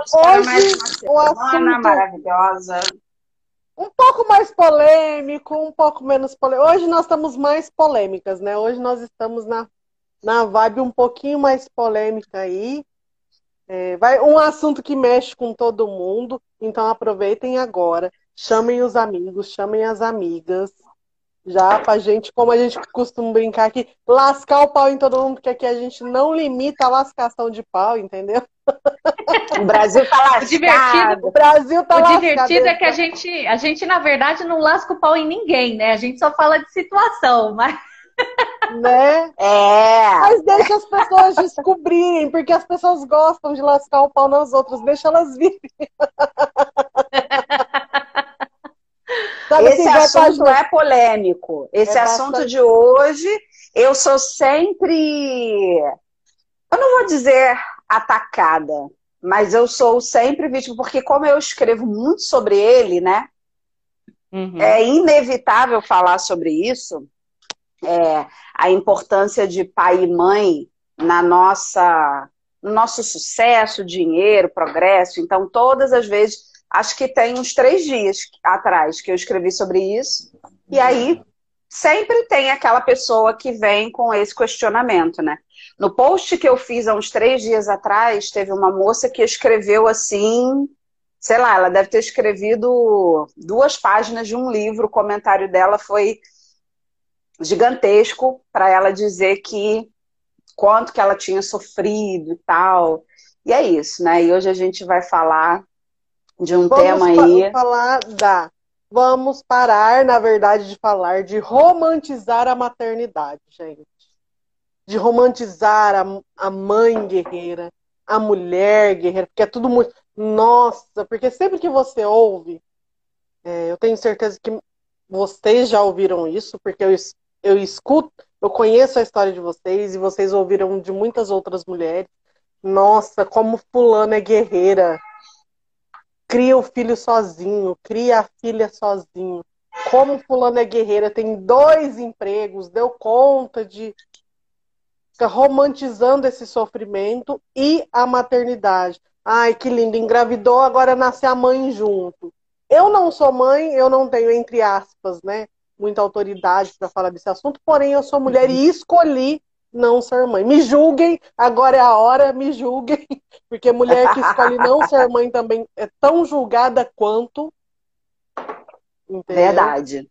Vamos para mais uma semana assunto... maravilhosa. Um pouco mais polêmico, um pouco menos polêmico. Hoje nós estamos mais polêmicas, né? Hoje nós estamos na, na vibe um pouquinho mais polêmica aí. É, vai um assunto que mexe com todo mundo, então aproveitem agora, chamem os amigos, chamem as amigas, já pra gente, como a gente costuma brincar aqui, lascar o pau em todo mundo, porque aqui a gente não limita a lascação de pau, entendeu? O Brasil tá lascado. O divertido, o Brasil tá o lascado. divertido é que a gente, a gente, na verdade, não lasca o pau em ninguém, né? A gente só fala de situação, mas... Né? É. Mas deixa as pessoas descobrirem, porque as pessoas gostam de lascar o pau nas outras, deixa elas virem. Sabe Esse assunto é polêmico. Esse é assunto bastante... de hoje, eu sou sempre. Eu não vou dizer atacada, mas eu sou sempre vítima, porque como eu escrevo muito sobre ele, né? Uhum. É inevitável falar sobre isso. É, a importância de pai e mãe na nossa, no nosso sucesso, dinheiro, progresso. Então, todas as vezes acho que tem uns três dias atrás que eu escrevi sobre isso. E aí sempre tem aquela pessoa que vem com esse questionamento, né? No post que eu fiz há uns três dias atrás, teve uma moça que escreveu assim, sei lá, ela deve ter escrevido duas páginas de um livro. O comentário dela foi gigantesco para ela dizer que quanto que ela tinha sofrido e tal. E é isso, né? E hoje a gente vai falar de um Vamos tema aí. falar da. Vamos parar, na verdade, de falar de romantizar a maternidade, gente. De romantizar a, a mãe guerreira, a mulher guerreira, porque é tudo muito. Nossa, porque sempre que você ouve, é, eu tenho certeza que vocês já ouviram isso, porque eu, eu escuto, eu conheço a história de vocês e vocês ouviram de muitas outras mulheres. Nossa, como fulano é guerreira cria o filho sozinho, cria a filha sozinho. Como fulano é guerreira, tem dois empregos, deu conta de fica romantizando esse sofrimento e a maternidade. Ai, que lindo, engravidou, agora nasce a mãe junto. Eu não sou mãe, eu não tenho, entre aspas, né, muita autoridade para falar desse assunto, porém eu sou mulher e escolhi não ser mãe. Me julguem, agora é a hora, me julguem, porque mulher que escolhe não ser mãe também é tão julgada quanto. Entendeu? Verdade.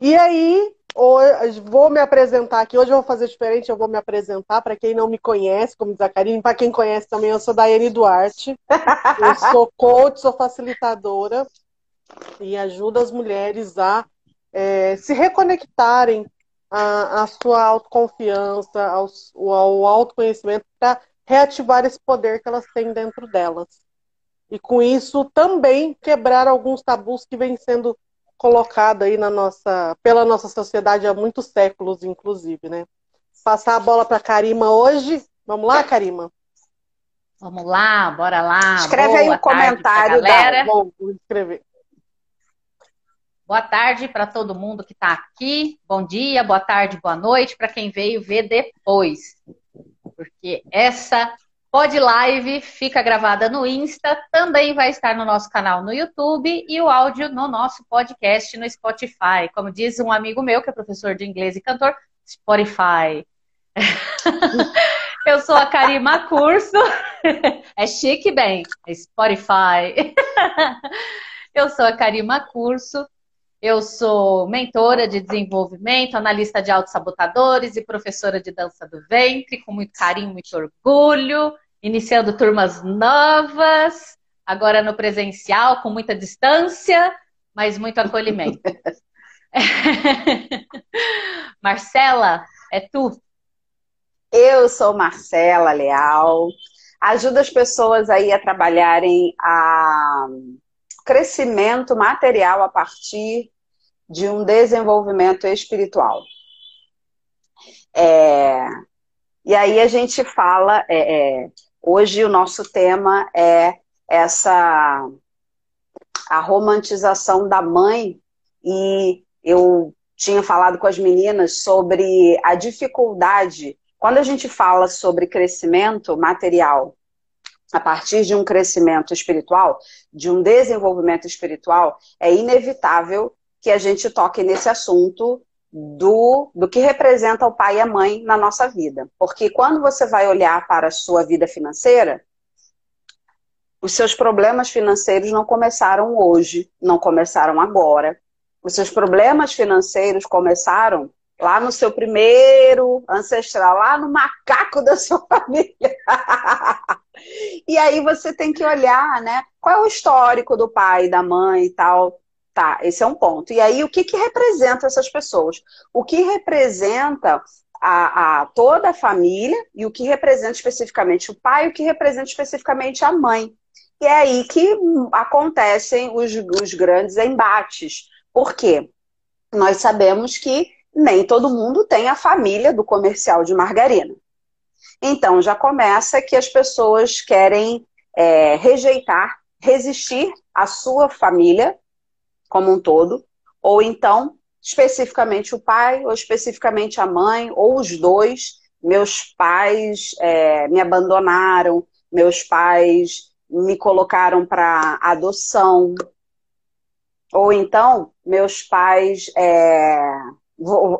E aí, hoje, vou me apresentar aqui. Hoje eu vou fazer diferente, eu vou me apresentar para quem não me conhece, como diz a Karine, para quem conhece também, eu sou Daiane Duarte. Eu sou coach, sou facilitadora e ajudo as mulheres a é, se reconectarem a, a sua autoconfiança, ao, ao autoconhecimento para reativar esse poder que elas têm dentro delas. E com isso também quebrar alguns tabus que vêm sendo colocados aí na nossa, pela nossa sociedade há muitos séculos, inclusive, né? Passar a bola para Karima hoje. Vamos lá, Karima? Vamos lá, bora lá. Escreve Boa aí um comentário, galera. Da... Vou escrever. Boa tarde para todo mundo que está aqui. Bom dia, boa tarde, boa noite para quem veio ver depois. Porque essa pod live fica gravada no Insta, também vai estar no nosso canal no YouTube e o áudio no nosso podcast no Spotify. Como diz um amigo meu, que é professor de inglês e cantor, Spotify. Eu sou a Karima Curso. É chique bem, é Spotify. Eu sou a Karima Curso. Eu sou mentora de desenvolvimento, analista de autossabotadores e professora de dança do ventre, com muito carinho, muito orgulho, iniciando turmas novas, agora no presencial, com muita distância, mas muito acolhimento. Marcela, é tu? Eu sou Marcela Leal. Ajuda as pessoas aí a trabalharem a crescimento material a partir de um desenvolvimento espiritual. É, e aí a gente fala, é, é, hoje o nosso tema é essa a romantização da mãe e eu tinha falado com as meninas sobre a dificuldade quando a gente fala sobre crescimento material, a partir de um crescimento espiritual, de um desenvolvimento espiritual, é inevitável que a gente toque nesse assunto do, do que representa o pai e a mãe na nossa vida. Porque quando você vai olhar para a sua vida financeira, os seus problemas financeiros não começaram hoje, não começaram agora. Os seus problemas financeiros começaram lá no seu primeiro ancestral, lá no macaco da sua família. e aí você tem que olhar, né? Qual é o histórico do pai, da mãe e tal. Tá, esse é um ponto. E aí, o que, que representa essas pessoas? O que representa a, a, toda a família e o que representa especificamente o pai o que representa especificamente a mãe. E é aí que acontecem os, os grandes embates. Por quê? Nós sabemos que nem todo mundo tem a família do comercial de margarina. Então já começa que as pessoas querem é, rejeitar, resistir à sua família como um todo, ou então especificamente o pai, ou especificamente a mãe, ou os dois. Meus pais é, me abandonaram, meus pais me colocaram para adoção, ou então meus pais. É,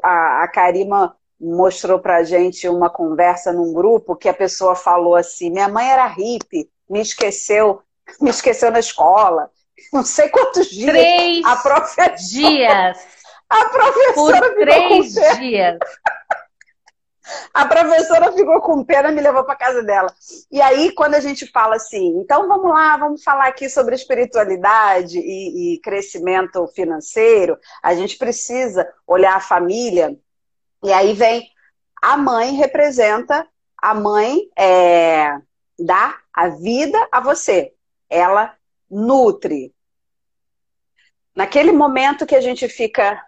a, a Karima mostrou pra gente uma conversa num grupo que a pessoa falou assim: minha mãe era hippie, me esqueceu, me esqueceu na escola não sei quantos dias. Três a professora, dias. A professora Por três dias. A professora ficou com pena e me levou para casa dela. E aí, quando a gente fala assim, então vamos lá, vamos falar aqui sobre espiritualidade e, e crescimento financeiro, a gente precisa olhar a família. E aí vem a mãe representa a mãe é, dá a vida a você. Ela nutre. Naquele momento que a gente fica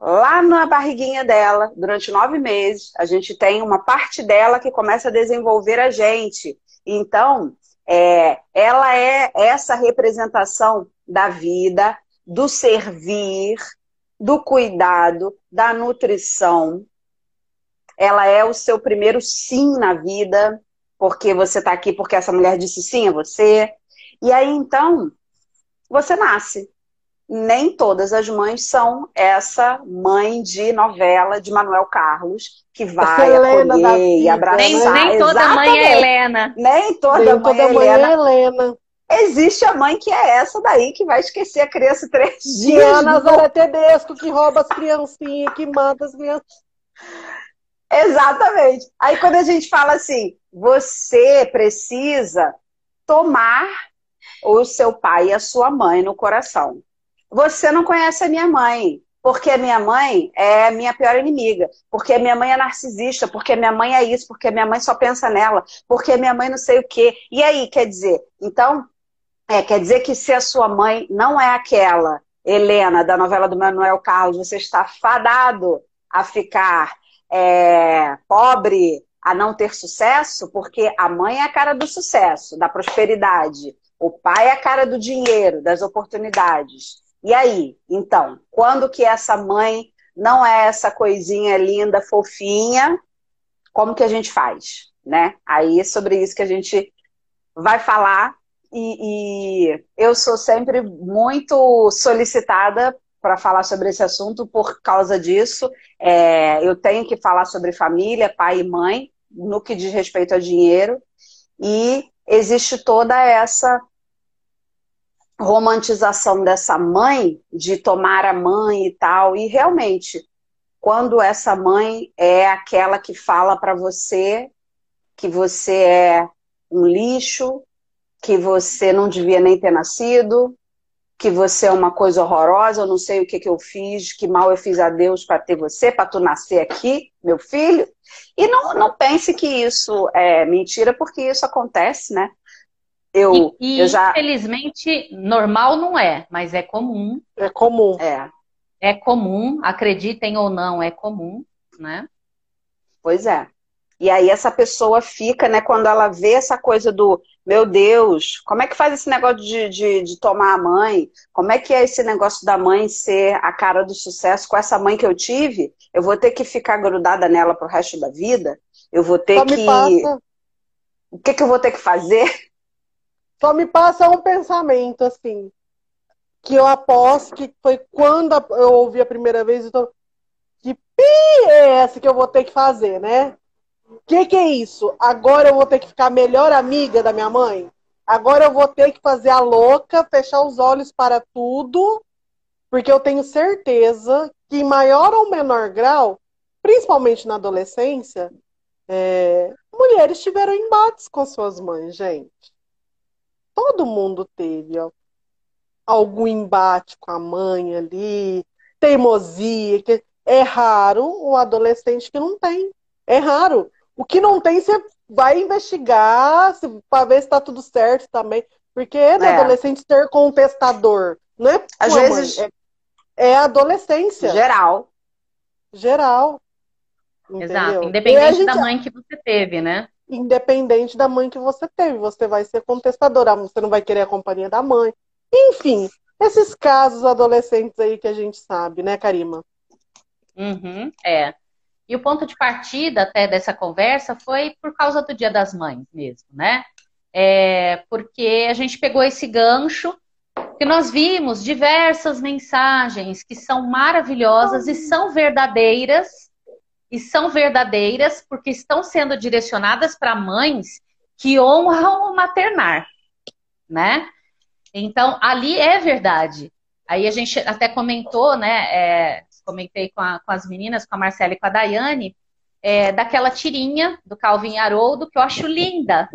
lá na barriguinha dela, durante nove meses, a gente tem uma parte dela que começa a desenvolver a gente. Então, é, ela é essa representação da vida, do servir, do cuidado, da nutrição. Ela é o seu primeiro sim na vida, porque você está aqui porque essa mulher disse sim a você. E aí então você nasce. Nem todas as mães são essa mãe de novela de Manuel Carlos, que vai acolher e abraçar. Nem, nem toda Exatamente. mãe é Helena. Nem toda, nem mãe, toda é mãe é Helena. Existe a mãe que é essa daí, que vai esquecer a criança três dias. E a Nazaré Tedesco, que rouba as criancinhas, que mata as crianças. Exatamente. Aí quando a gente fala assim, você precisa tomar o seu pai e a sua mãe no coração. Você não conhece a minha mãe, porque a minha mãe é minha pior inimiga, porque a minha mãe é narcisista, porque a minha mãe é isso, porque a minha mãe só pensa nela, porque a minha mãe não sei o quê. E aí, quer dizer, então, é, quer dizer que se a sua mãe não é aquela Helena da novela do Manuel Carlos, você está fadado a ficar é, pobre, a não ter sucesso, porque a mãe é a cara do sucesso, da prosperidade. O pai é a cara do dinheiro, das oportunidades. E aí, então, quando que essa mãe não é essa coisinha linda, fofinha, como que a gente faz, né? Aí é sobre isso que a gente vai falar e, e eu sou sempre muito solicitada para falar sobre esse assunto por causa disso. É, eu tenho que falar sobre família, pai e mãe, no que diz respeito a dinheiro, e existe toda essa romantização dessa mãe, de tomar a mãe e tal, e realmente, quando essa mãe é aquela que fala para você que você é um lixo, que você não devia nem ter nascido, que você é uma coisa horrorosa, eu não sei o que, que eu fiz, que mal eu fiz a Deus para ter você, para tu nascer aqui, meu filho. E não, não pense que isso é mentira, porque isso acontece, né? Eu, e, e eu já... infelizmente, normal não é, mas é comum. É comum. É. É comum, acreditem ou não, é comum, né? Pois é. E aí essa pessoa fica, né, quando ela vê essa coisa do, meu Deus, como é que faz esse negócio de, de, de, tomar a mãe? Como é que é esse negócio da mãe ser a cara do sucesso com essa mãe que eu tive? Eu vou ter que ficar grudada nela pro resto da vida? Eu vou ter Só que. O que, que eu vou ter que fazer? Só me passa um pensamento, assim, que eu aposto que foi quando eu ouvi a primeira vez, então, que pi é essa que eu vou ter que fazer, né? O que, que é isso? Agora eu vou ter que ficar melhor amiga da minha mãe? Agora eu vou ter que fazer a louca, fechar os olhos para tudo, porque eu tenho certeza que, em maior ou menor grau, principalmente na adolescência, é, mulheres tiveram embates com suas mães, gente. Todo mundo teve ó, algum embate com a mãe ali, teimosia. Que é raro o adolescente que não tem. É raro. O que não tem, você vai investigar para ver se está tudo certo também. Porque é, é. adolescente ser contestador. Não é Às vezes. É, é adolescência. Geral. Geral. Entendeu? Exato, independente gente... da mãe que você teve, né? Independente da mãe que você teve, você vai ser contestadora, você não vai querer a companhia da mãe. Enfim, esses casos adolescentes aí que a gente sabe, né, Karima? Uhum, é. E o ponto de partida até dessa conversa foi por causa do Dia das Mães mesmo, né? É, porque a gente pegou esse gancho que nós vimos diversas mensagens que são maravilhosas e são verdadeiras e são verdadeiras porque estão sendo direcionadas para mães que honram o maternar, né? Então, ali é verdade. Aí a gente até comentou, né? É, comentei com, a, com, as meninas, com a Marcela e com a Daiane, é, daquela tirinha do Calvin Haroldo que eu acho linda.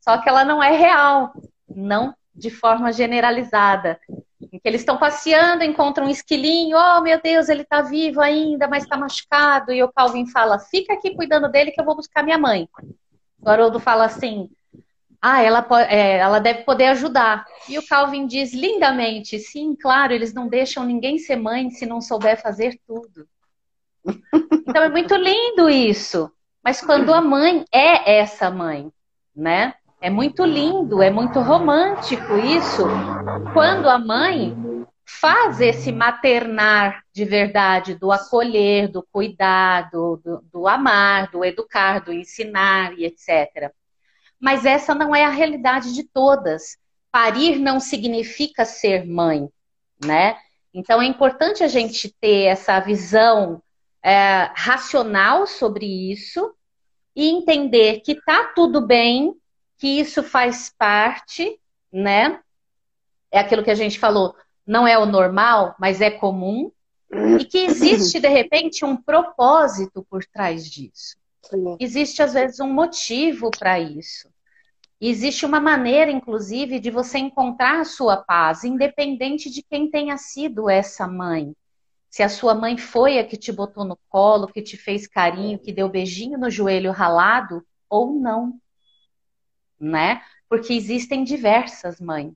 Só que ela não é real, não de forma generalizada que eles estão passeando, encontram um esquilinho, oh meu Deus, ele está vivo ainda, mas está machucado, e o Calvin fala, fica aqui cuidando dele que eu vou buscar minha mãe. O Haroldo fala assim, ah, ela, é, ela deve poder ajudar. E o Calvin diz lindamente, sim, claro, eles não deixam ninguém ser mãe se não souber fazer tudo. Então é muito lindo isso. Mas quando a mãe é essa mãe, né? É muito lindo, é muito romântico isso, quando a mãe faz esse maternar de verdade, do acolher, do cuidado, do, do amar, do educar, do ensinar e etc. Mas essa não é a realidade de todas. Parir não significa ser mãe, né? Então é importante a gente ter essa visão é, racional sobre isso e entender que tá tudo bem que isso faz parte, né? É aquilo que a gente falou, não é o normal, mas é comum, e que existe, de repente, um propósito por trás disso. Existe, às vezes, um motivo para isso. Existe uma maneira, inclusive, de você encontrar a sua paz, independente de quem tenha sido essa mãe. Se a sua mãe foi a que te botou no colo, que te fez carinho, que deu beijinho no joelho ralado, ou não né? Porque existem diversas mães.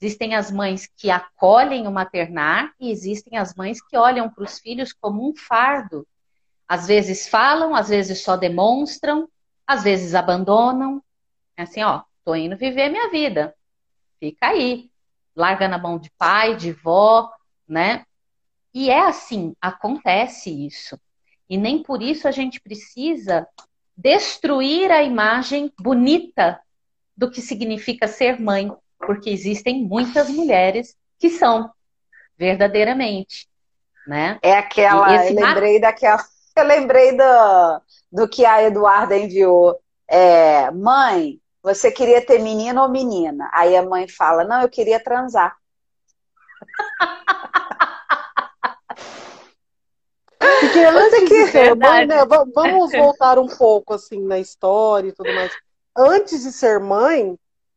Existem as mães que acolhem o maternar e existem as mães que olham para os filhos como um fardo. Às vezes falam, às vezes só demonstram, às vezes abandonam. É assim, ó, tô indo viver minha vida. Fica aí. Larga na mão de pai, de vó, né? E é assim, acontece isso. E nem por isso a gente precisa destruir a imagem bonita do que significa ser mãe, porque existem muitas mulheres que são verdadeiramente, né? É aquela, eu lembrei daquela, eu lembrei do, do que a Eduarda enviou. É, mãe, você queria ter menino ou menina? Aí a mãe fala, não, eu queria transar. Porque antes que... de ser mãe, né, vamos voltar um pouco assim na história e tudo mais. Antes de ser mãe,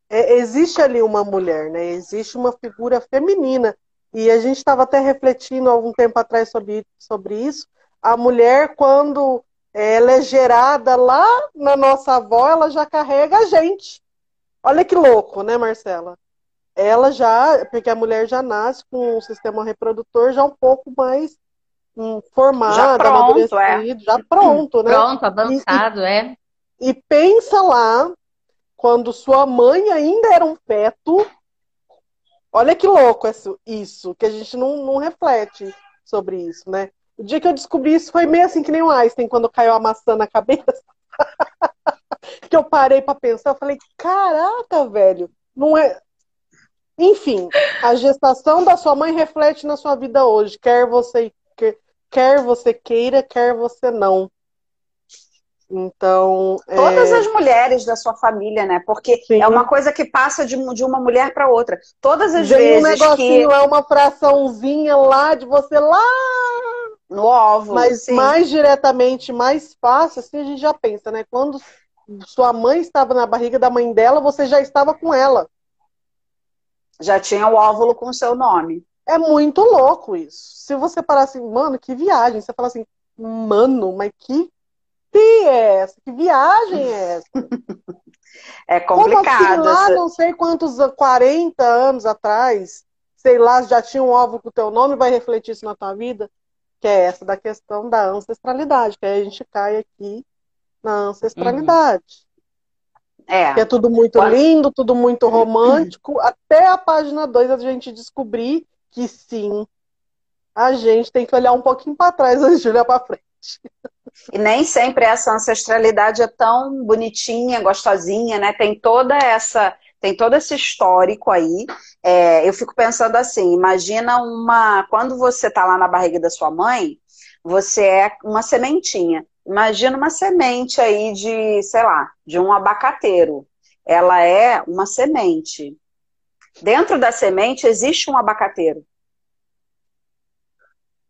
é, existe ali uma mulher, né? Existe uma figura feminina. E a gente estava até refletindo algum tempo atrás sobre, sobre isso. A mulher, quando ela é gerada lá na nossa avó, ela já carrega a gente. Olha que louco, né, Marcela? Ela já, porque a mulher já nasce com um sistema reprodutor já um pouco mais formado, já pronto, é. já pronto, né? Pronto, avançado, e, é. E pensa lá, quando sua mãe ainda era um feto. Olha que louco isso, isso que a gente não, não reflete sobre isso, né? O dia que eu descobri isso foi meio assim que nem o Einstein, quando caiu a maçã na cabeça. que eu parei para pensar, eu falei, caraca, velho, não é. Enfim, a gestação da sua mãe reflete na sua vida hoje, quer você quer, quer você queira, quer você não. Então. Todas é... as mulheres da sua família, né? Porque Sim. é uma coisa que passa de, de uma mulher para outra. Todas as Vem vezes. Um negocinho, que... é uma fraçãozinha lá de você lá. No óvulo. Mas sim. mais diretamente, mais fácil, assim a gente já pensa, né? Quando sua mãe estava na barriga da mãe dela, você já estava com ela. Já tinha o óvulo com o seu nome. É muito louco isso. Se você parar assim, mano, que viagem. Você fala assim, mano, mas que é essa? Que viagem é essa? É complicado. Como assim, lá, não sei quantos, 40 anos atrás, sei lá, já tinha um óvulo com o teu nome, vai refletir isso na tua vida? Que é essa da questão da ancestralidade, que aí a gente cai aqui na ancestralidade. Uhum. É. Que é tudo muito lindo, tudo muito romântico, até a página 2 a gente descobrir que sim, a gente tem que olhar um pouquinho para trás antes de olhar para frente. E nem sempre essa ancestralidade é tão bonitinha, gostosinha, né? Tem toda essa, tem todo esse histórico aí. É, eu fico pensando assim, imagina uma. Quando você tá lá na barriga da sua mãe, você é uma sementinha. Imagina uma semente aí de, sei lá, de um abacateiro. Ela é uma semente. Dentro da semente existe um abacateiro.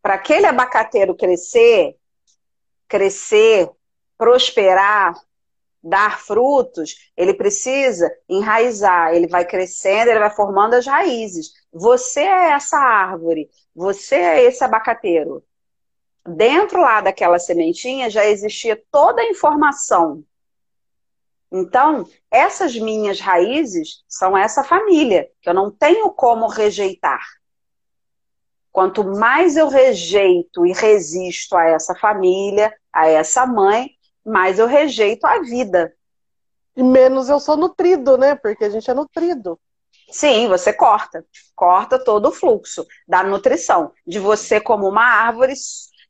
Para aquele abacateiro crescer, crescer, prosperar, dar frutos, ele precisa enraizar, ele vai crescendo, ele vai formando as raízes. Você é essa árvore, você é esse abacateiro. Dentro lá daquela sementinha já existia toda a informação. Então, essas minhas raízes são essa família, que eu não tenho como rejeitar. Quanto mais eu rejeito e resisto a essa família, a essa mãe, mais eu rejeito a vida. E menos eu sou nutrido, né? Porque a gente é nutrido. Sim, você corta. Corta todo o fluxo da nutrição. De você, como uma árvore,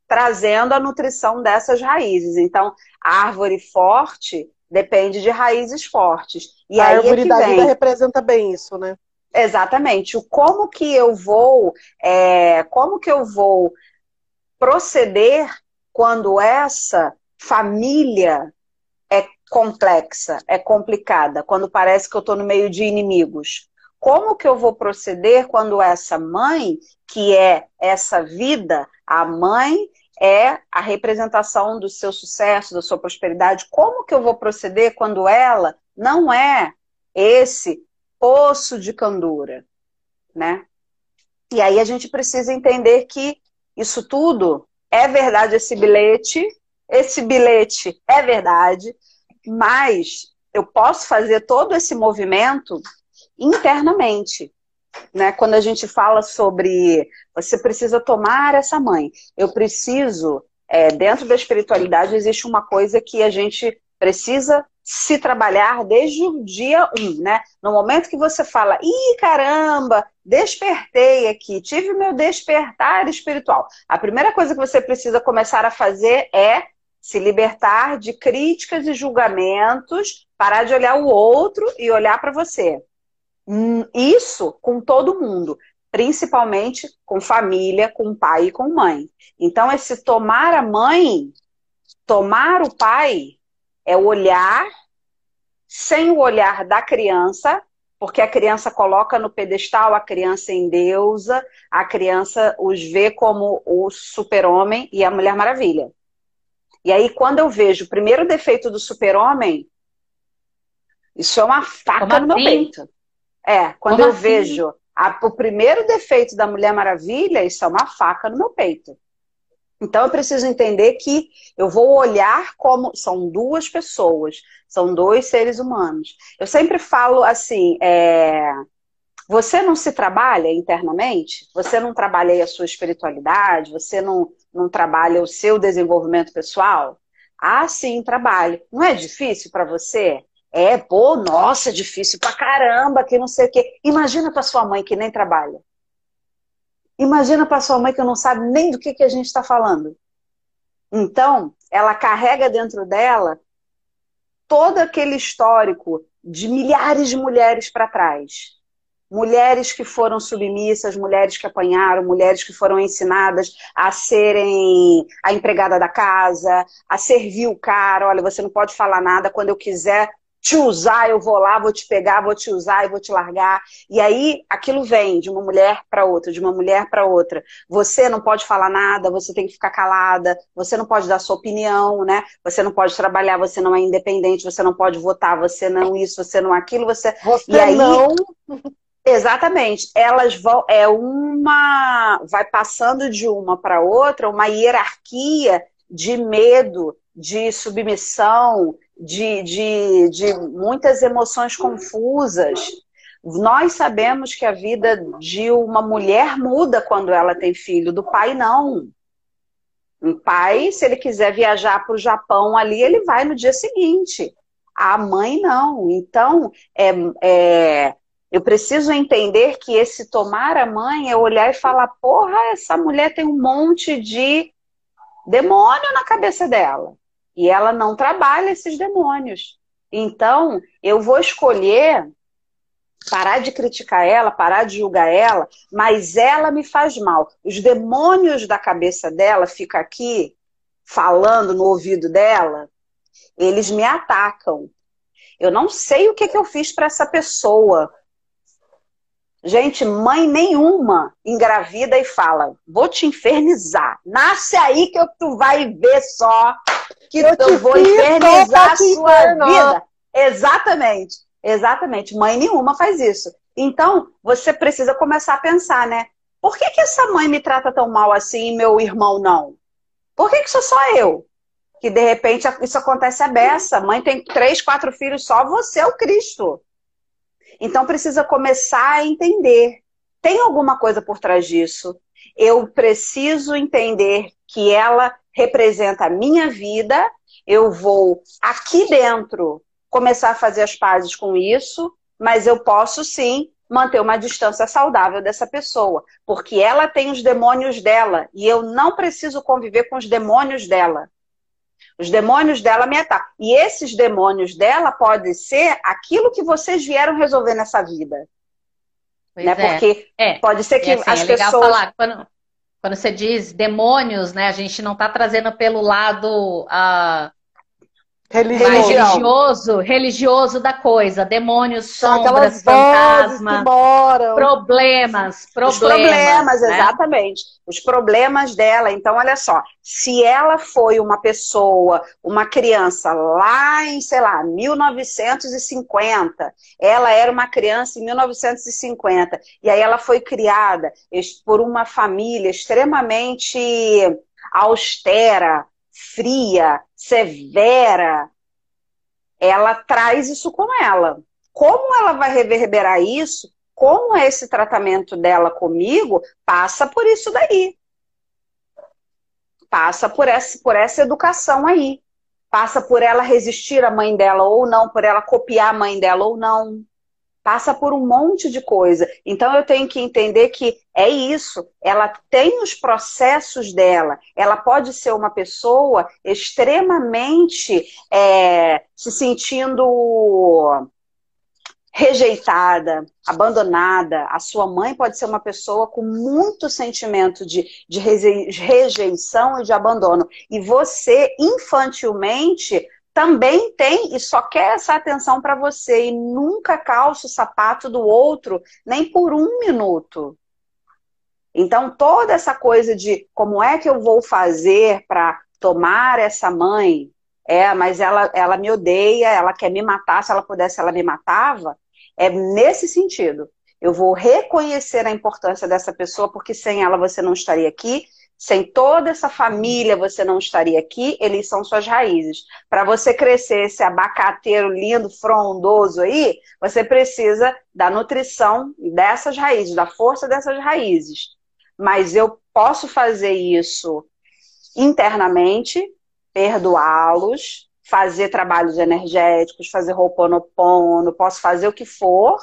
trazendo a nutrição dessas raízes. Então, a árvore forte depende de raízes fortes. E a árvore é da vem... vida representa bem isso, né? Exatamente. O como que eu vou, é, como que eu vou proceder quando essa família é complexa, é complicada, quando parece que eu estou no meio de inimigos. Como que eu vou proceder quando essa mãe, que é essa vida, a mãe é a representação do seu sucesso, da sua prosperidade. Como que eu vou proceder quando ela não é esse poço de candura, né? E aí a gente precisa entender que isso tudo é verdade, esse bilhete, esse bilhete é verdade, mas eu posso fazer todo esse movimento internamente. Né? Quando a gente fala sobre você precisa tomar essa mãe, eu preciso, é, dentro da espiritualidade, existe uma coisa que a gente precisa se trabalhar desde o dia 1, um, né? No momento que você fala, ih, caramba, despertei aqui, tive meu despertar espiritual. A primeira coisa que você precisa começar a fazer é se libertar de críticas e julgamentos, parar de olhar o outro e olhar para você. Hum, isso com todo mundo, principalmente com família, com pai e com mãe. Então, esse tomar a mãe, tomar o pai, é olhar sem o olhar da criança, porque a criança coloca no pedestal a criança em deusa, a criança os vê como o super-homem e a Mulher Maravilha. E aí, quando eu vejo o primeiro defeito do super-homem, isso é uma faca como no assim? meu peito. É, quando como eu assim? vejo a, o primeiro defeito da Mulher Maravilha, isso é uma faca no meu peito. Então eu preciso entender que eu vou olhar como são duas pessoas, são dois seres humanos. Eu sempre falo assim: é... você não se trabalha internamente? Você não trabalha a sua espiritualidade? Você não, não trabalha o seu desenvolvimento pessoal? Ah, sim, trabalho. Não é difícil para você? É, pô, nossa, é difícil pra caramba, que não sei o quê. Imagina pra sua mãe que nem trabalha. Imagina para sua mãe que não sabe nem do que, que a gente está falando. Então, ela carrega dentro dela todo aquele histórico de milhares de mulheres para trás. Mulheres que foram submissas, mulheres que apanharam, mulheres que foram ensinadas a serem a empregada da casa, a servir o cara. Olha, você não pode falar nada quando eu quiser te usar, eu vou lá, vou te pegar, vou te usar e vou te largar. E aí aquilo vem de uma mulher para outra, de uma mulher para outra. Você não pode falar nada, você tem que ficar calada, você não pode dar sua opinião, né? Você não pode trabalhar, você não é independente, você não pode votar, você não isso, você não aquilo, você. Você e aí, não. Exatamente. Elas vão. É uma. Vai passando de uma para outra, uma hierarquia de medo, de submissão, de, de, de muitas emoções confusas. Nós sabemos que a vida de uma mulher muda quando ela tem filho, do pai não. Um pai, se ele quiser viajar para o Japão ali, ele vai no dia seguinte. A mãe não. Então, é, é, eu preciso entender que esse tomar a mãe é olhar e falar: porra, essa mulher tem um monte de demônio na cabeça dela. E ela não trabalha esses demônios. Então, eu vou escolher parar de criticar ela, parar de julgar ela, mas ela me faz mal. Os demônios da cabeça dela ficam aqui falando no ouvido dela, eles me atacam. Eu não sei o que, que eu fiz para essa pessoa. Gente, mãe nenhuma engravida e fala: vou te infernizar. Nasce aí que tu vai ver só que eu, vou infernizar a sua vida. Exatamente, exatamente. Mãe nenhuma faz isso. Então, você precisa começar a pensar, né? Por que, que essa mãe me trata tão mal assim e meu irmão não? Por que, que sou só eu? Que de repente isso acontece a beça. Mãe tem três, quatro filhos, só você é o Cristo. Então precisa começar a entender. Tem alguma coisa por trás disso? Eu preciso entender que ela representa a minha vida, eu vou aqui dentro começar a fazer as pazes com isso, mas eu posso sim manter uma distância saudável dessa pessoa, porque ela tem os demônios dela e eu não preciso conviver com os demônios dela. Os demônios dela me atacam. E esses demônios dela podem ser aquilo que vocês vieram resolver nessa vida. Pois né? É. Porque é. pode ser que assim, as é pessoas. Falar, quando, quando você diz demônios, né, a gente não está trazendo pelo lado uh, religioso, religioso da coisa, demônios, sombras, fantasmas, problemas, problemas. Os problemas, né? exatamente. Os problemas dela. Então, olha só, se ela foi uma pessoa, uma criança lá em, sei lá, 1950, ela era uma criança em 1950, e aí ela foi criada por uma família extremamente austera, fria, severa, ela traz isso com ela. Como ela vai reverberar isso? Como é esse tratamento dela comigo? Passa por isso daí. Passa por essa, por essa educação aí. Passa por ela resistir à mãe dela ou não, por ela copiar a mãe dela ou não passa por um monte de coisa. Então eu tenho que entender que é isso. Ela tem os processos dela. Ela pode ser uma pessoa extremamente é, se sentindo rejeitada, abandonada. A sua mãe pode ser uma pessoa com muito sentimento de, de rejeição e de abandono. E você, infantilmente, também tem e só quer essa atenção para você e nunca calça o sapato do outro nem por um minuto. Então, toda essa coisa de como é que eu vou fazer para tomar essa mãe, é, mas ela, ela me odeia, ela quer me matar, se ela pudesse, ela me matava, é nesse sentido. Eu vou reconhecer a importância dessa pessoa, porque sem ela você não estaria aqui, sem toda essa família, você não estaria aqui, eles são suas raízes. Para você crescer esse abacateiro lindo, frondoso aí, você precisa da nutrição dessas raízes, da força dessas raízes. Mas eu posso fazer isso internamente, perdoá-los, fazer trabalhos energéticos, fazer roponopono, posso fazer o que for,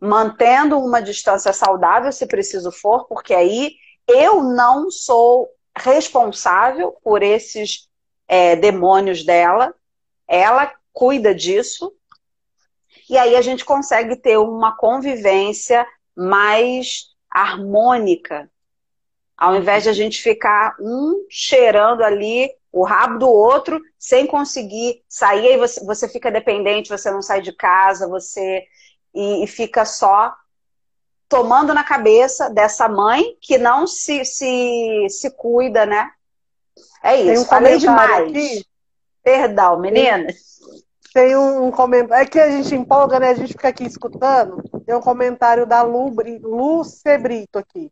mantendo uma distância saudável, se preciso for, porque aí eu não sou responsável por esses é, demônios dela. Ela cuida disso. E aí a gente consegue ter uma convivência mais harmônica, ao invés de a gente ficar um cheirando ali o rabo do outro sem conseguir sair, aí você, você fica dependente, você não sai de casa, você e, e fica só tomando na cabeça dessa mãe que não se, se, se cuida, né? É isso, um falei demais. Aqui. Perdão, meninas. Tem um, comentário. É que a gente empolga, né? A gente fica aqui escutando. Tem um comentário da Lu, Lu Cebrito aqui.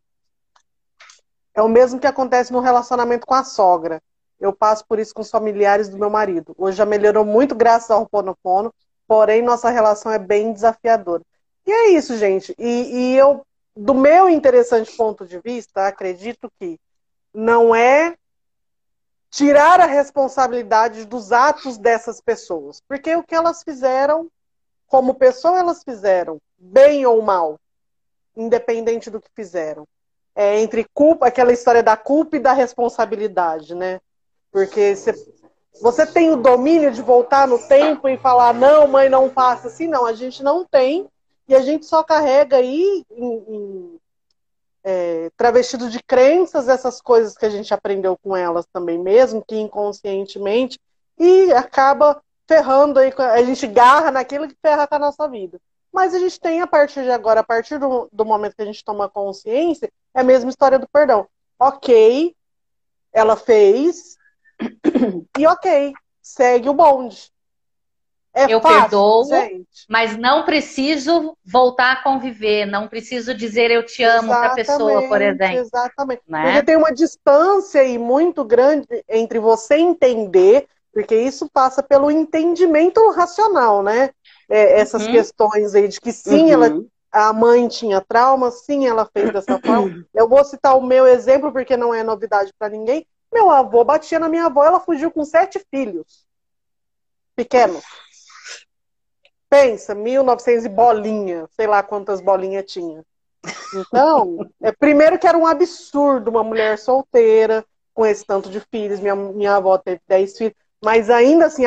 É o mesmo que acontece no relacionamento com a sogra. Eu passo por isso com os familiares do meu marido. Hoje já melhorou muito graças ao Ponopono, porém nossa relação é bem desafiadora. E é isso, gente. E, e eu, do meu interessante ponto de vista, acredito que não é tirar a responsabilidade dos atos dessas pessoas. Porque o que elas fizeram, como pessoa, elas fizeram, bem ou mal, independente do que fizeram. É entre culpa, aquela história da culpa e da responsabilidade, né? Porque você, você tem o domínio de voltar no tempo e falar, não, mãe, não faça assim, não, a gente não tem, e a gente só carrega aí em, em é, travestido de crenças essas coisas que a gente aprendeu com elas também mesmo, que inconscientemente, e acaba ferrando aí, a gente garra naquilo que ferra com a nossa vida. Mas a gente tem a partir de agora, a partir do, do momento que a gente toma consciência, é a mesma história do perdão. Ok, ela fez, e ok, segue o bonde. É eu fácil, perdoo, gente. mas não preciso voltar a conviver, não preciso dizer eu te amo para a pessoa, por exemplo. Exatamente. Né? Porque tem uma distância aí muito grande entre você entender, porque isso passa pelo entendimento racional, né? É, essas uhum. questões aí de que sim, uhum. ela, a mãe tinha trauma, sim, ela fez dessa forma. Eu vou citar o meu exemplo porque não é novidade para ninguém. Meu avô batia na minha avó, ela fugiu com sete filhos pequenos. Pensa, 1900 e bolinha, sei lá quantas bolinhas tinha. Então, é, primeiro que era um absurdo uma mulher solteira com esse tanto de filhos. Minha, minha avó teve 10 filhos, mas ainda assim,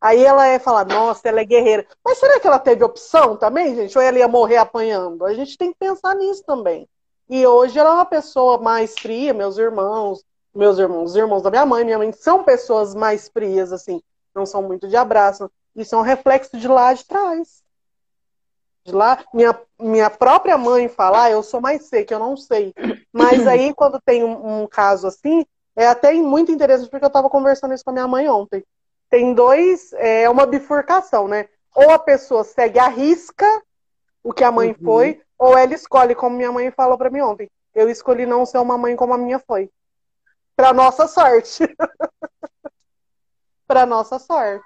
aí ela é falar, nossa, ela é guerreira. Mas será que ela teve opção também, gente? Ou ela ia morrer apanhando? A gente tem que pensar nisso também. E hoje ela é uma pessoa mais fria, meus irmãos, meus irmãos, os irmãos da minha mãe, minha mãe são pessoas mais frias, assim, não são muito de abraço. Isso é um reflexo de lá de trás. De lá, minha, minha própria mãe fala, ah, eu sou mais seca, eu não sei. Mas aí, quando tem um, um caso assim, é até muito interessante, porque eu estava conversando isso com a minha mãe ontem. Tem dois, é uma bifurcação, né? Ou a pessoa segue a risca o que a mãe uhum. foi, ou ela escolhe, como minha mãe falou para mim ontem. Eu escolhi não ser uma mãe como a minha foi. Para nossa sorte. para nossa sorte.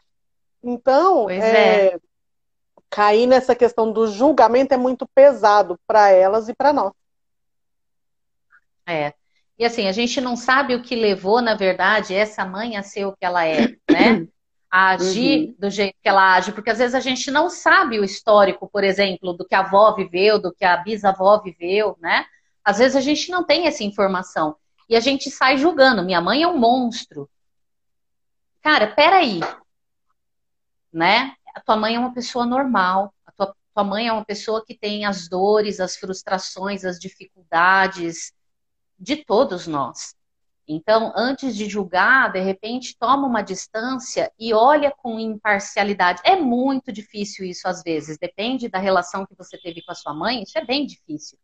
Então, é, é. cair nessa questão do julgamento é muito pesado para elas e para nós. É. E assim, a gente não sabe o que levou, na verdade, essa mãe a ser o que ela é, né? A agir uhum. do jeito que ela age, porque às vezes a gente não sabe o histórico, por exemplo, do que a avó viveu, do que a bisavó viveu, né? Às vezes a gente não tem essa informação. E a gente sai julgando. Minha mãe é um monstro. Cara, peraí né? A tua mãe é uma pessoa normal, a tua, tua mãe é uma pessoa que tem as dores, as frustrações, as dificuldades de todos nós. Então, antes de julgar, de repente, toma uma distância e olha com imparcialidade. É muito difícil isso às vezes, depende da relação que você teve com a sua mãe, isso é bem difícil.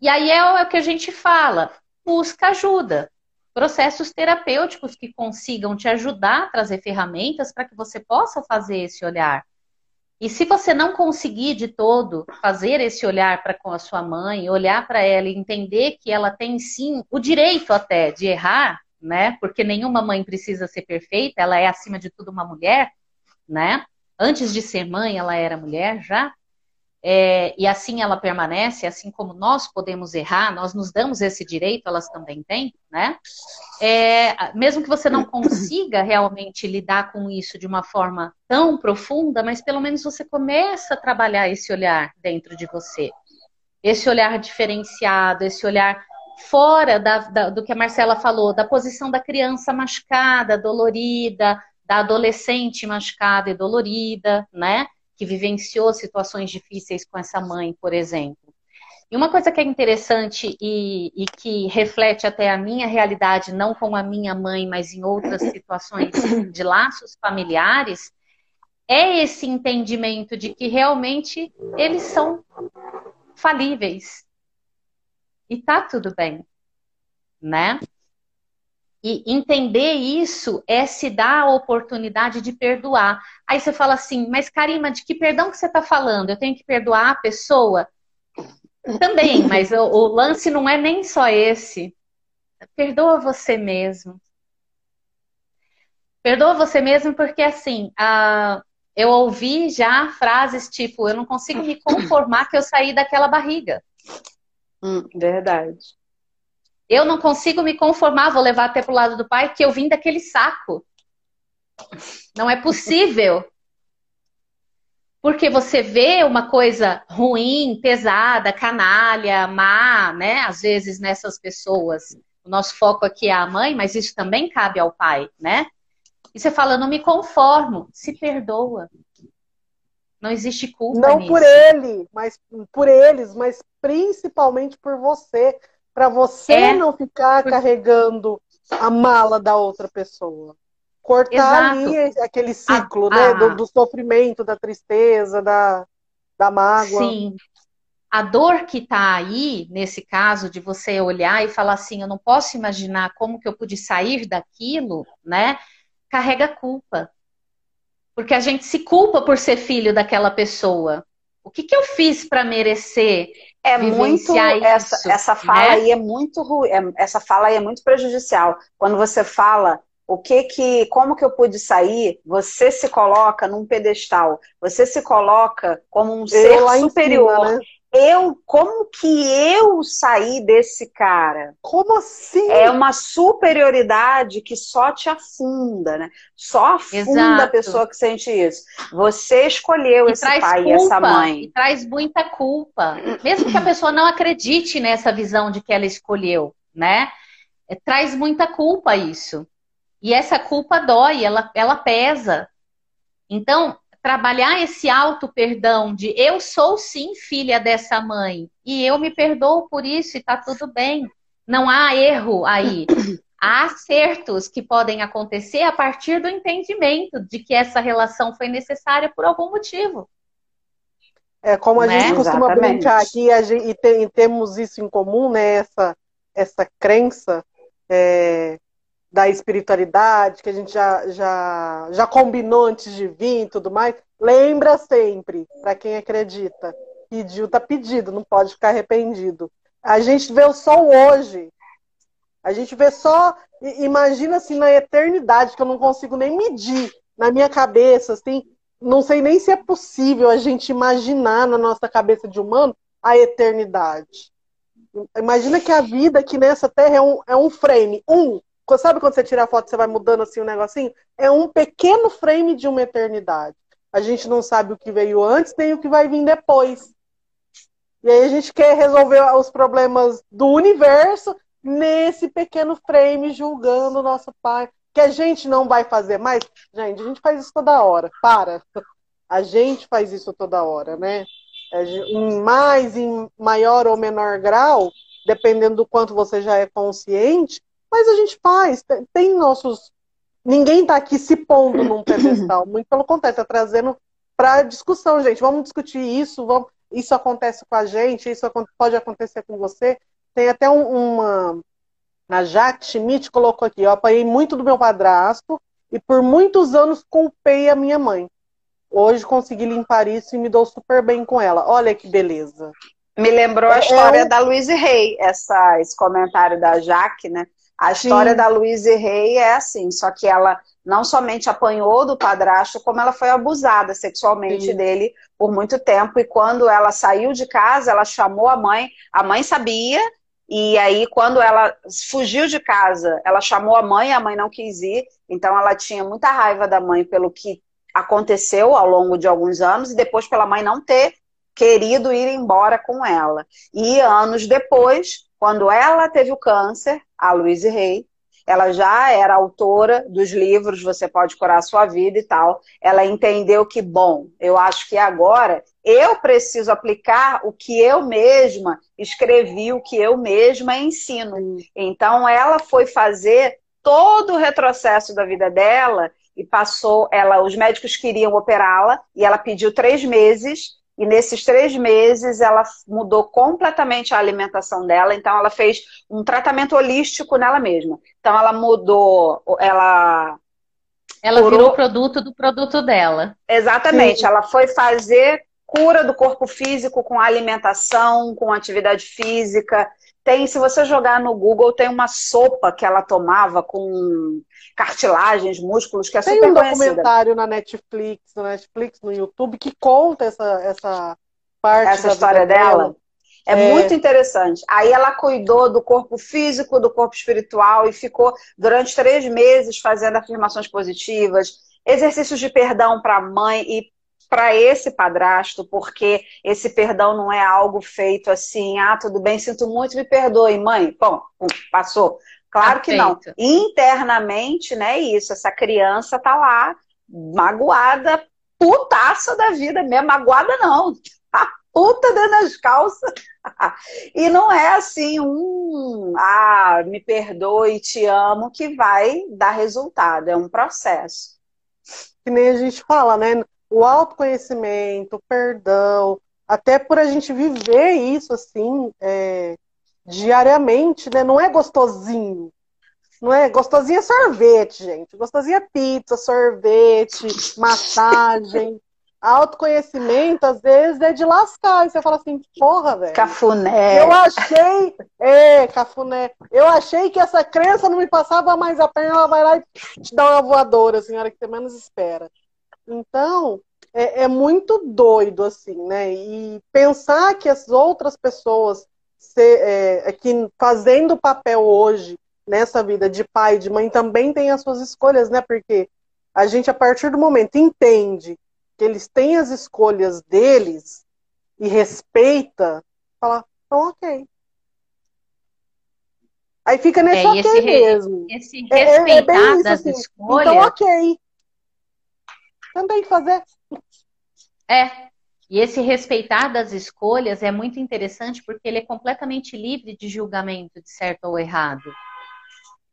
E aí é o que a gente fala, busca ajuda processos terapêuticos que consigam te ajudar a trazer ferramentas para que você possa fazer esse olhar. E se você não conseguir de todo fazer esse olhar para com a sua mãe, olhar para ela e entender que ela tem sim o direito até de errar, né? Porque nenhuma mãe precisa ser perfeita, ela é acima de tudo uma mulher, né? Antes de ser mãe, ela era mulher já é, e assim ela permanece, assim como nós podemos errar, nós nos damos esse direito, elas também têm, né? É, mesmo que você não consiga realmente lidar com isso de uma forma tão profunda, mas pelo menos você começa a trabalhar esse olhar dentro de você. Esse olhar diferenciado, esse olhar fora da, da, do que a Marcela falou, da posição da criança machucada, dolorida, da adolescente machucada e dolorida, né? Que vivenciou situações difíceis com essa mãe, por exemplo. E uma coisa que é interessante e, e, que reflete até a minha realidade, não com a minha mãe, mas em outras situações de laços familiares, é esse entendimento de que realmente eles são falíveis. E tá tudo bem, né? E entender isso é se dar a oportunidade de perdoar. Aí você fala assim, mas Karima, de que perdão que você está falando? Eu tenho que perdoar a pessoa? Também, mas o, o lance não é nem só esse. Perdoa você mesmo. Perdoa você mesmo porque, assim, a, eu ouvi já frases tipo: eu não consigo me conformar que eu saí daquela barriga. Hum, verdade. Eu não consigo me conformar, vou levar até pro lado do pai, que eu vim daquele saco. Não é possível porque você vê uma coisa ruim, pesada, canalha, má, né? Às vezes nessas pessoas. O nosso foco aqui é a mãe, mas isso também cabe ao pai, né? E você fala, não me conformo, se perdoa. Não existe culpa Não nisso. por ele, mas por eles, mas principalmente por você, para você é, não ficar carregando a mala da outra pessoa cortar Exato. ali aquele ciclo, a, né? A... Do, do, sofrimento, da tristeza, da, da mágoa. Sim. A dor que está aí, nesse caso, de você olhar e falar assim, eu não posso imaginar como que eu pude sair daquilo, né? Carrega culpa. Porque a gente se culpa por ser filho daquela pessoa. O que, que eu fiz para merecer é muito essa, essa fala né? aí é muito ruim, é, essa fala aí é muito prejudicial. Quando você fala o que que, como que eu pude sair? Você se coloca num pedestal, você se coloca como um eu ser superior. Cima, né? Eu, como que eu saí desse cara? Como assim? É uma superioridade que só te afunda, né? Só afunda Exato. a pessoa que sente isso. Você escolheu e esse pai culpa, e essa mãe. E traz muita culpa. Mesmo que a pessoa não acredite nessa visão de que ela escolheu, né? É, traz muita culpa isso. E essa culpa dói, ela, ela pesa. Então, trabalhar esse auto perdão de eu sou sim filha dessa mãe e eu me perdoo por isso e tá tudo bem. Não há erro aí. Há acertos que podem acontecer a partir do entendimento de que essa relação foi necessária por algum motivo. É como a né? gente costuma Exatamente. brincar aqui gente, e, tem, e, temos isso em comum, né? Essa, essa crença é, da espiritualidade, que a gente já, já, já combinou antes de vir e tudo mais, lembra sempre, para quem acredita, pediu, tá pedido, não pode ficar arrependido. A gente vê o sol hoje. A gente vê só, imagina assim, na eternidade, que eu não consigo nem medir na minha cabeça, assim, não sei nem se é possível a gente imaginar na nossa cabeça de humano a eternidade. Imagina que a vida aqui nessa terra é um, é um frame, um, Sabe quando você tira a foto, você vai mudando assim o um negocinho? É um pequeno frame de uma eternidade. A gente não sabe o que veio antes, nem o que vai vir depois. E aí a gente quer resolver os problemas do universo nesse pequeno frame, julgando o nosso pai. Que a gente não vai fazer mais. Gente, a gente faz isso toda hora. Para. A gente faz isso toda hora, né? Em mais, em maior ou menor grau, dependendo do quanto você já é consciente, mas a gente faz, tem nossos. Ninguém está aqui se pondo num pedestal, muito pelo contrário, está trazendo para discussão, gente. Vamos discutir isso, vamos... isso acontece com a gente, isso pode acontecer com você. Tem até um, uma. A Jaque Schmidt colocou aqui: eu apanhei muito do meu padrasto e por muitos anos culpei a minha mãe. Hoje consegui limpar isso e me dou super bem com ela. Olha que beleza. Me lembrou a é, história é um... da Luiz Rey, essa, esse comentário da Jaque, né? A história Sim. da Louise Rey é assim, só que ela não somente apanhou do padrasto, como ela foi abusada sexualmente Sim. dele por muito tempo. E quando ela saiu de casa, ela chamou a mãe, a mãe sabia, e aí quando ela fugiu de casa, ela chamou a mãe, a mãe não quis ir, então ela tinha muita raiva da mãe pelo que aconteceu ao longo de alguns anos, e depois pela mãe não ter querido ir embora com ela. E anos depois, quando ela teve o câncer, a Louise Rey, ela já era autora dos livros Você Pode Curar a Sua Vida e tal. Ela entendeu que, bom, eu acho que agora eu preciso aplicar o que eu mesma escrevi, o que eu mesma ensino. Então, ela foi fazer todo o retrocesso da vida dela e passou, ela, os médicos queriam operá-la e ela pediu três meses e nesses três meses ela mudou completamente a alimentação dela, então ela fez um tratamento holístico nela mesma. Então ela mudou, ela. Ela curou... virou o produto do produto dela. Exatamente, Sim. ela foi fazer cura do corpo físico com alimentação, com atividade física. Tem, se você jogar no Google, tem uma sopa que ela tomava com cartilagens, músculos, que é Tem super um documentário na Netflix, na Netflix, no YouTube, que conta essa, essa parte essa história dela. dela. É, é, muito interessante. Aí ela cuidou do corpo físico, do corpo espiritual e ficou durante três meses fazendo afirmações positivas, exercícios de perdão para a mãe e para esse padrasto, porque esse perdão não é algo feito assim, ah, tudo bem, sinto muito, me perdoe, mãe. Bom, passou. Claro que não. Internamente, né, isso, essa criança tá lá magoada, putaça da vida mesmo, magoada não, tá puta dentro das calças. e não é assim um, ah, me perdoe, te amo, que vai dar resultado, é um processo. Que nem a gente fala, né? O autoconhecimento, o perdão, até por a gente viver isso assim, é, diariamente, né? Não é gostosinho. Não é? Gostosinho é sorvete, gente. Gostosinho é pizza, sorvete, massagem. Autoconhecimento, às vezes, é de lascar. E você fala assim, porra, velho. Cafuné. Eu achei. É, cafuné. Eu achei que essa crença não me passava mais a perna, ela vai lá e te dá uma voadora, assim, hora que você menos espera. Então, é, é muito doido, assim, né? E pensar que as outras pessoas ser, é, é, que fazendo o papel hoje nessa vida de pai e de mãe também tem as suas escolhas, né? Porque a gente, a partir do momento, entende que eles têm as escolhas deles e respeita, fala, então ok. Aí fica nesse é, ok esse, mesmo. Esse respeitar é, é, é das assim, então, escolhas. Então ok. Também fazer. É, e esse respeitar das escolhas é muito interessante porque ele é completamente livre de julgamento de certo ou errado.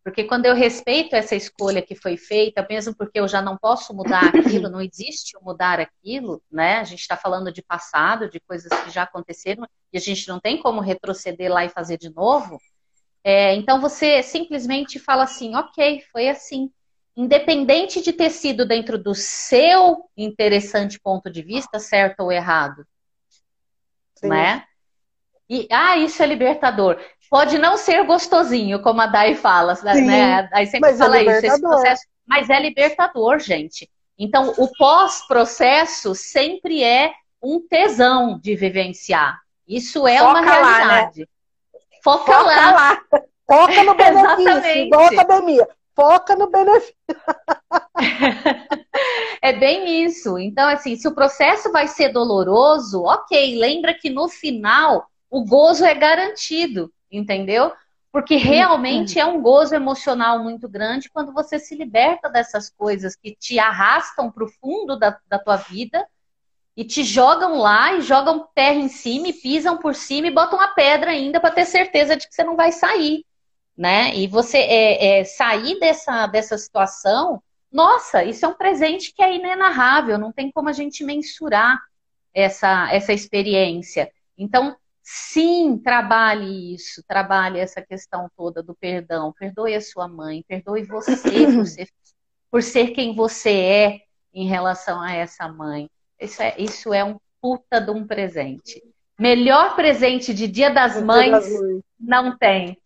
Porque quando eu respeito essa escolha que foi feita, mesmo porque eu já não posso mudar aquilo, não existe mudar aquilo, né? A gente está falando de passado, de coisas que já aconteceram, e a gente não tem como retroceder lá e fazer de novo. É, então você simplesmente fala assim, ok, foi assim independente de ter sido dentro do seu interessante ponto de vista, certo ou errado. Sim. Né? E, ah, isso é libertador. Pode não ser gostosinho, como a Dai fala, né? Sim, né? Aí sempre é fala é isso, esse processo, mas é libertador, gente. Então, o pós-processo sempre é um tesão de vivenciar. Isso é Foca uma realidade. Lá, né? Foca, Foca lá. lá. Foca no benefício, igual academia foca no benefício. é bem isso. Então, assim, se o processo vai ser doloroso, ok, lembra que no final o gozo é garantido, entendeu? Porque realmente é um gozo emocional muito grande quando você se liberta dessas coisas que te arrastam para o fundo da, da tua vida e te jogam lá e jogam terra em cima e pisam por cima e botam a pedra ainda para ter certeza de que você não vai sair né? E você é, é, sair dessa, dessa situação, nossa, isso é um presente que é inenarrável, não tem como a gente mensurar essa, essa experiência. Então, sim, trabalhe isso, trabalhe essa questão toda do perdão. Perdoe a sua mãe, perdoe você por ser, por ser quem você é em relação a essa mãe. Isso é, isso é um puta de um presente. Melhor presente de Dia das Mães não tem.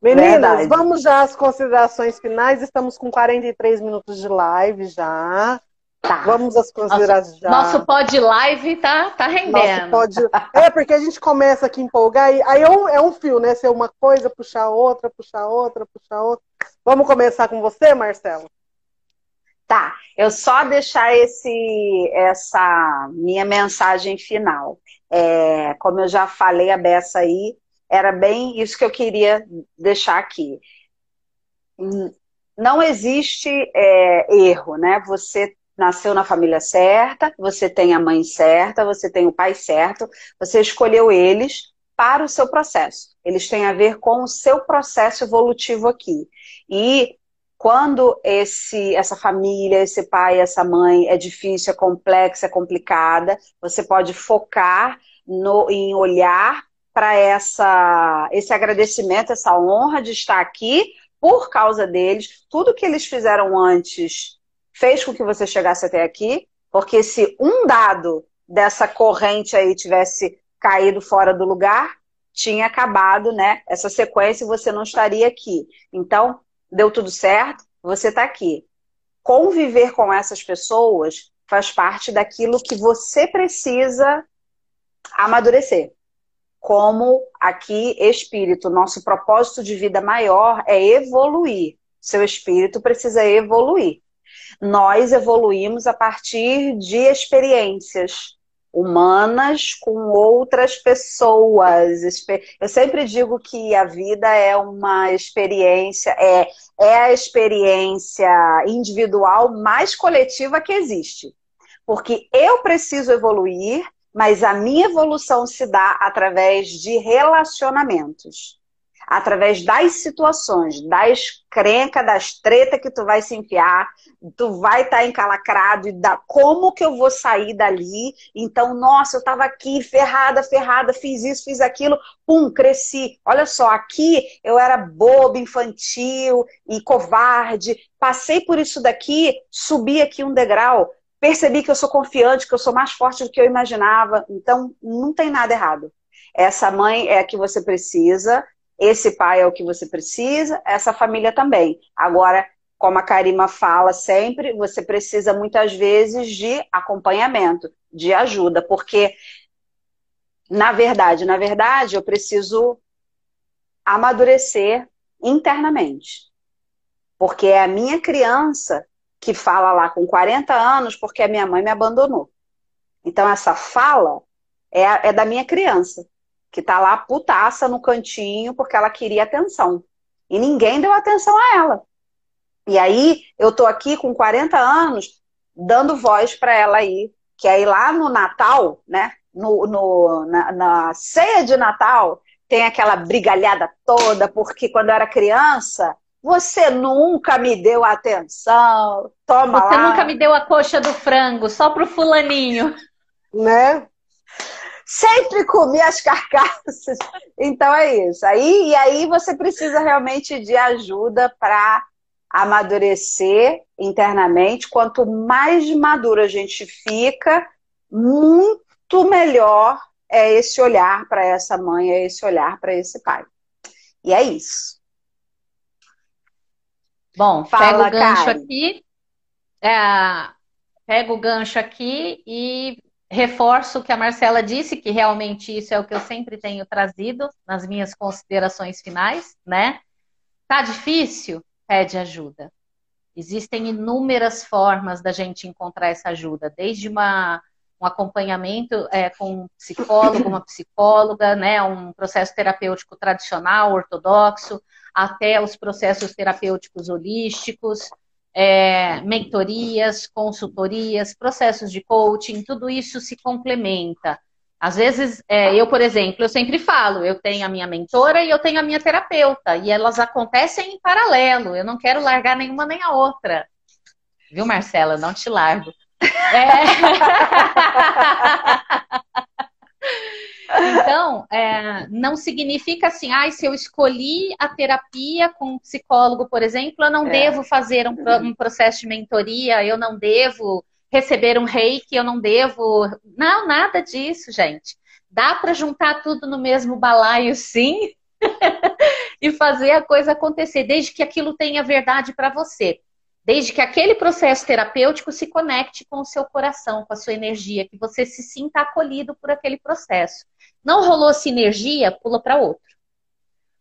Meninas, Verdade. vamos já às considerações finais. Estamos com 43 minutos de live já. Tá. Vamos às considerações já. Nosso pod live tá, tá rendendo. Pod... É, porque a gente começa aqui a empolgar e aí é um, é um fio, né? Ser uma coisa, puxar outra, puxar outra, puxar outra. Vamos começar com você, Marcelo? Tá, eu só deixar esse, essa minha mensagem final. É, como eu já falei a beça aí, era bem isso que eu queria deixar aqui. não existe é, erro, né? Você nasceu na família certa, você tem a mãe certa, você tem o pai certo, você escolheu eles para o seu processo. Eles têm a ver com o seu processo evolutivo aqui. E quando esse, essa família, esse pai, essa mãe é difícil, é complexa, é complicada, você pode focar no, em olhar para essa esse agradecimento, essa honra de estar aqui por causa deles. Tudo que eles fizeram antes fez com que você chegasse até aqui, porque se um dado dessa corrente aí tivesse caído fora do lugar, tinha acabado, né? Essa sequência você não estaria aqui. Então, deu tudo certo, você está aqui. Conviver com essas pessoas faz parte daquilo que você precisa amadurecer como aqui espírito. Nosso propósito de vida maior é evoluir. Seu espírito precisa evoluir. Nós evoluímos a partir de experiências humanas com outras pessoas. Eu sempre digo que a vida é uma experiência, é, é a experiência individual mais coletiva que existe. Porque eu preciso evoluir mas a minha evolução se dá através de relacionamentos, através das situações, das crencas, das tretas que tu vai se enfiar, tu vai estar tá encalacrado e da como que eu vou sair dali? Então, nossa, eu estava aqui ferrada, ferrada, fiz isso, fiz aquilo, pum, cresci. Olha só, aqui eu era bobo, infantil e covarde, passei por isso daqui, subi aqui um degrau, percebi que eu sou confiante, que eu sou mais forte do que eu imaginava. Então, não tem nada errado. Essa mãe é a que você precisa, esse pai é o que você precisa, essa família também. Agora, como a Karima fala sempre, você precisa muitas vezes de acompanhamento, de ajuda, porque na verdade, na verdade, eu preciso amadurecer internamente. Porque é a minha criança que fala lá com 40 anos porque a minha mãe me abandonou. Então, essa fala é, é da minha criança, que tá lá putaça no cantinho porque ela queria atenção. E ninguém deu atenção a ela. E aí, eu tô aqui com 40 anos, dando voz para ela aí, que aí lá no Natal, né, no, no na, na ceia de Natal, tem aquela brigalhada toda, porque quando eu era criança, você nunca me deu atenção. Toma Você lá. nunca me deu a coxa do frango, só pro fulaninho. Né? Sempre comi as carcaças. Então é isso. Aí, e aí você precisa realmente de ajuda para amadurecer internamente. Quanto mais maduro a gente fica, muito melhor é esse olhar para essa mãe, é esse olhar para esse pai. E é isso. Bom, Fala, pega o gancho Karen. aqui. É, pega o gancho aqui e reforço o que a Marcela disse, que realmente isso é o que eu sempre tenho trazido nas minhas considerações finais, né? Tá difícil? Pede ajuda. Existem inúmeras formas da gente encontrar essa ajuda, desde uma, um acompanhamento é, com um psicólogo, uma psicóloga, né, um processo terapêutico tradicional, ortodoxo, até os processos terapêuticos holísticos, é, mentorias, consultorias, processos de coaching, tudo isso se complementa. Às vezes, é, eu, por exemplo, eu sempre falo, eu tenho a minha mentora e eu tenho a minha terapeuta, e elas acontecem em paralelo, eu não quero largar nenhuma nem a outra. Viu, Marcela? Não te largo. É... Então, é, não significa assim, ah, se eu escolhi a terapia com um psicólogo, por exemplo, eu não é. devo fazer um, um, processo de mentoria, eu não devo receber um reiki, eu não devo. Não, nada disso, gente. Dá para juntar tudo no mesmo balaio, sim, e fazer a coisa acontecer, desde que aquilo tenha verdade para você desde que aquele processo terapêutico se conecte com o seu coração, com a sua energia, que você se sinta acolhido por aquele processo. Não rolou sinergia, pula para outro.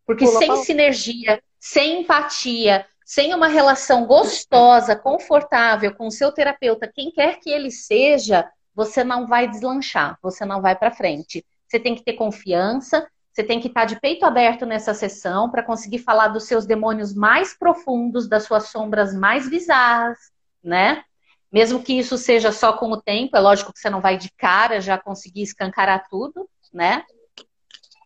Porque pula sem pra... sinergia, sem empatia, sem uma relação gostosa, confortável com o seu terapeuta, quem quer que ele seja, você não vai deslanchar, você não vai para frente. Você tem que ter confiança, Você tem que estar de peito aberto nessa sessão para conseguir falar dos seus demônios mais profundos, das suas sombras mais bizarras, né? Mesmo que isso seja só com o tempo, é lógico que você não vai de cara já conseguir escancarar tudo, né?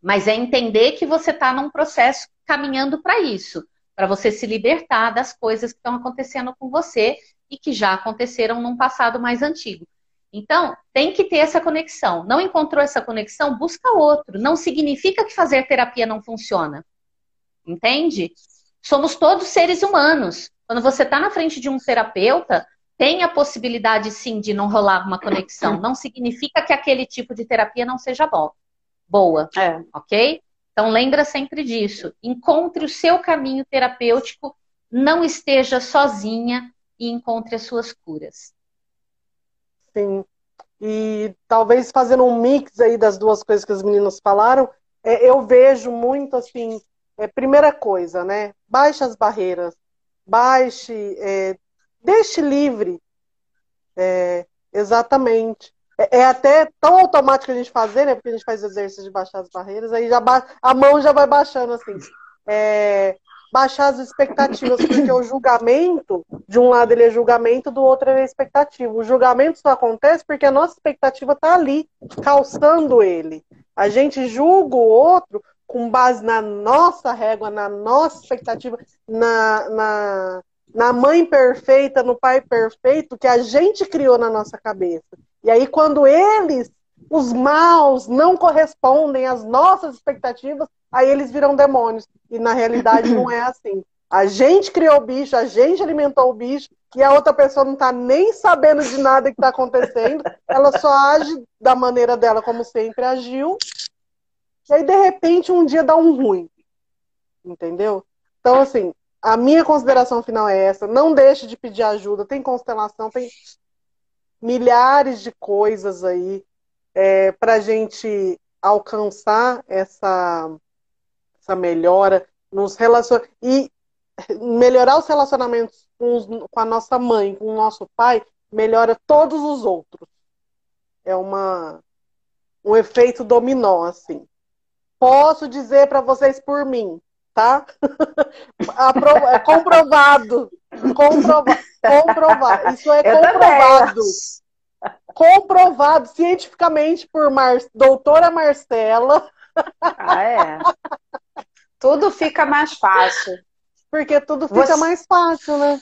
Mas é entender que você está num processo caminhando para isso, para você se libertar das coisas que estão acontecendo com você e que já aconteceram num passado mais antigo. Então, tem que ter essa conexão. Não encontrou essa conexão? Busca outro. Não significa que fazer terapia não funciona. Entende? Somos todos seres humanos. Quando você está na frente de um terapeuta, tem a possibilidade sim de não rolar uma conexão. Não significa que aquele tipo de terapia não seja bom. Boa. É. Ok? Então lembra sempre disso. Encontre o seu caminho terapêutico, não esteja sozinha e encontre as suas curas. Sim. E talvez fazendo um mix aí das duas coisas que as meninas falaram, é, eu vejo muito assim, é, primeira coisa, né? Baixe as barreiras, baixe, é, deixe livre. É, exatamente. É, é, até tão automático a gente fazer, né? Porque a gente faz exercício de baixar as barreiras, aí já ba... a mão já vai baixando assim. É, baixar as expectativas, porque o julgamento, de um lado ele é julgamento, do outro ele é expectativa. O julgamento só acontece porque a nossa expectativa está ali, calçando ele. A gente julga o outro com base na nossa régua, na nossa expectativa, na, na, na mãe perfeita, no pai perfeito que a gente criou na nossa cabeça. E aí, quando eles, os maus, não correspondem às nossas expectativas, aí eles viram demônios. E na realidade não é assim. A gente criou o bicho, a gente alimentou o bicho, e a outra pessoa não está nem sabendo de nada que está acontecendo, ela só age da maneira dela, como sempre agiu. E aí, de repente, um dia dá um ruim. Entendeu? Então, assim, a minha consideração final é essa. Não deixe de pedir ajuda. Tem constelação, tem milhares de coisas aí é, para a gente alcançar essa, essa melhora nos relacionamentos e melhorar os relacionamentos com, os, com, a nossa mãe, com o nosso pai, melhora todos os outros. É uma um efeito dominó assim. Posso dizer para vocês por mim, tá? é comprovado. Comprovado. comprovado. Isso é comprovado. Comprovado cientificamente por Mar... doutora Marcela. Ah, é. Tudo fica mais fácil. Porque tudo fica Você... mais fácil, né?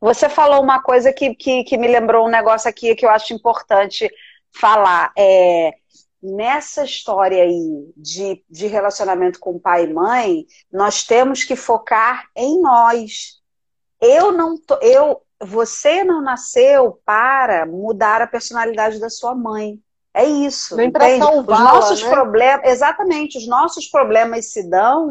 Você falou uma coisa que, que, que me lembrou um negócio aqui que eu acho importante falar. É, nessa história aí de, de relacionamento com pai e mãe, nós temos que focar em nós. Eu não tô, eu, você não nasceu para mudar a personalidade da sua mãe. É isso. Nem para salvar. Os nossos né? problemas, exatamente, os nossos problemas se dão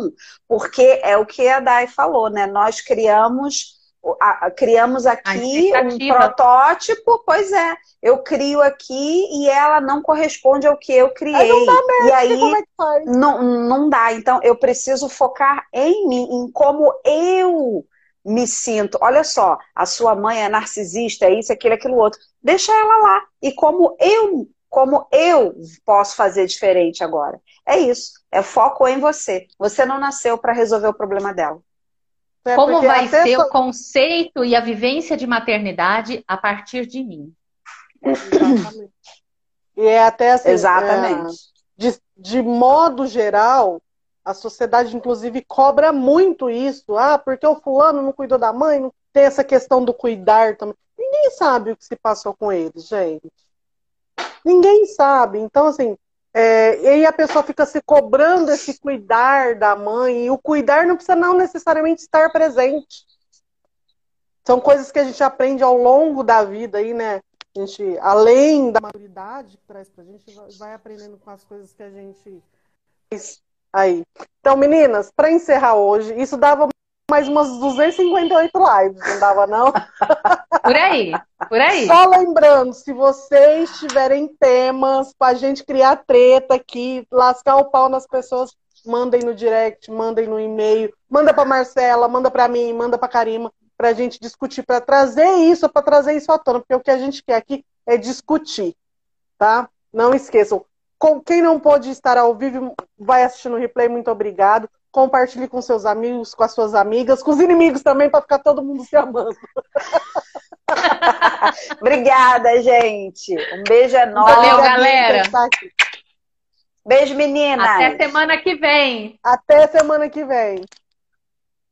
porque é o que a Dai falou, né? Nós criamos a, a, criamos aqui um protótipo, pois é, eu crio aqui e ela não corresponde ao que eu criei. Aí mesmo, e aí é não, não dá. Então eu preciso focar em mim, em como eu me sinto. Olha só, a sua mãe é narcisista, é isso, aquilo, aquilo outro. Deixa ela lá. E como eu, como eu posso fazer diferente agora? É isso. É foco em você. Você não nasceu para resolver o problema dela. É Como vai ser o conceito e a vivência de maternidade a partir de mim? Exatamente. E é até assim. Exatamente. É, de, de modo geral, a sociedade, inclusive, cobra muito isso. Ah, porque o fulano não cuidou da mãe, não tem essa questão do cuidar também. Ninguém sabe o que se passou com eles, gente. Ninguém sabe. Então, assim, é, e aí a pessoa fica se cobrando esse cuidar da mãe, e o cuidar não precisa não necessariamente estar presente. São coisas que a gente aprende ao longo da vida aí, né? A gente, além da maturidade que traz pra gente, vai aprendendo com as coisas que a gente aí. Então, meninas, para encerrar hoje, isso dava mais umas 258 lives, não dava não? Por aí, por aí. Só lembrando, se vocês tiverem temas pra gente criar treta aqui, lascar o pau nas pessoas, mandem no direct, mandem no e-mail, manda pra Marcela, manda pra mim, manda pra Karima, pra gente discutir, pra trazer isso, pra trazer isso à tona, porque o que a gente quer aqui é discutir, tá? Não esqueçam. Com quem não pôde estar ao vivo, vai assistir no replay, muito obrigado. Compartilhe com seus amigos, com as suas amigas, com os inimigos também, para ficar todo mundo se amando. Obrigada, gente. Um beijo enorme. Valeu, galera. Beijo, meninas. Até semana que vem. Até semana que vem.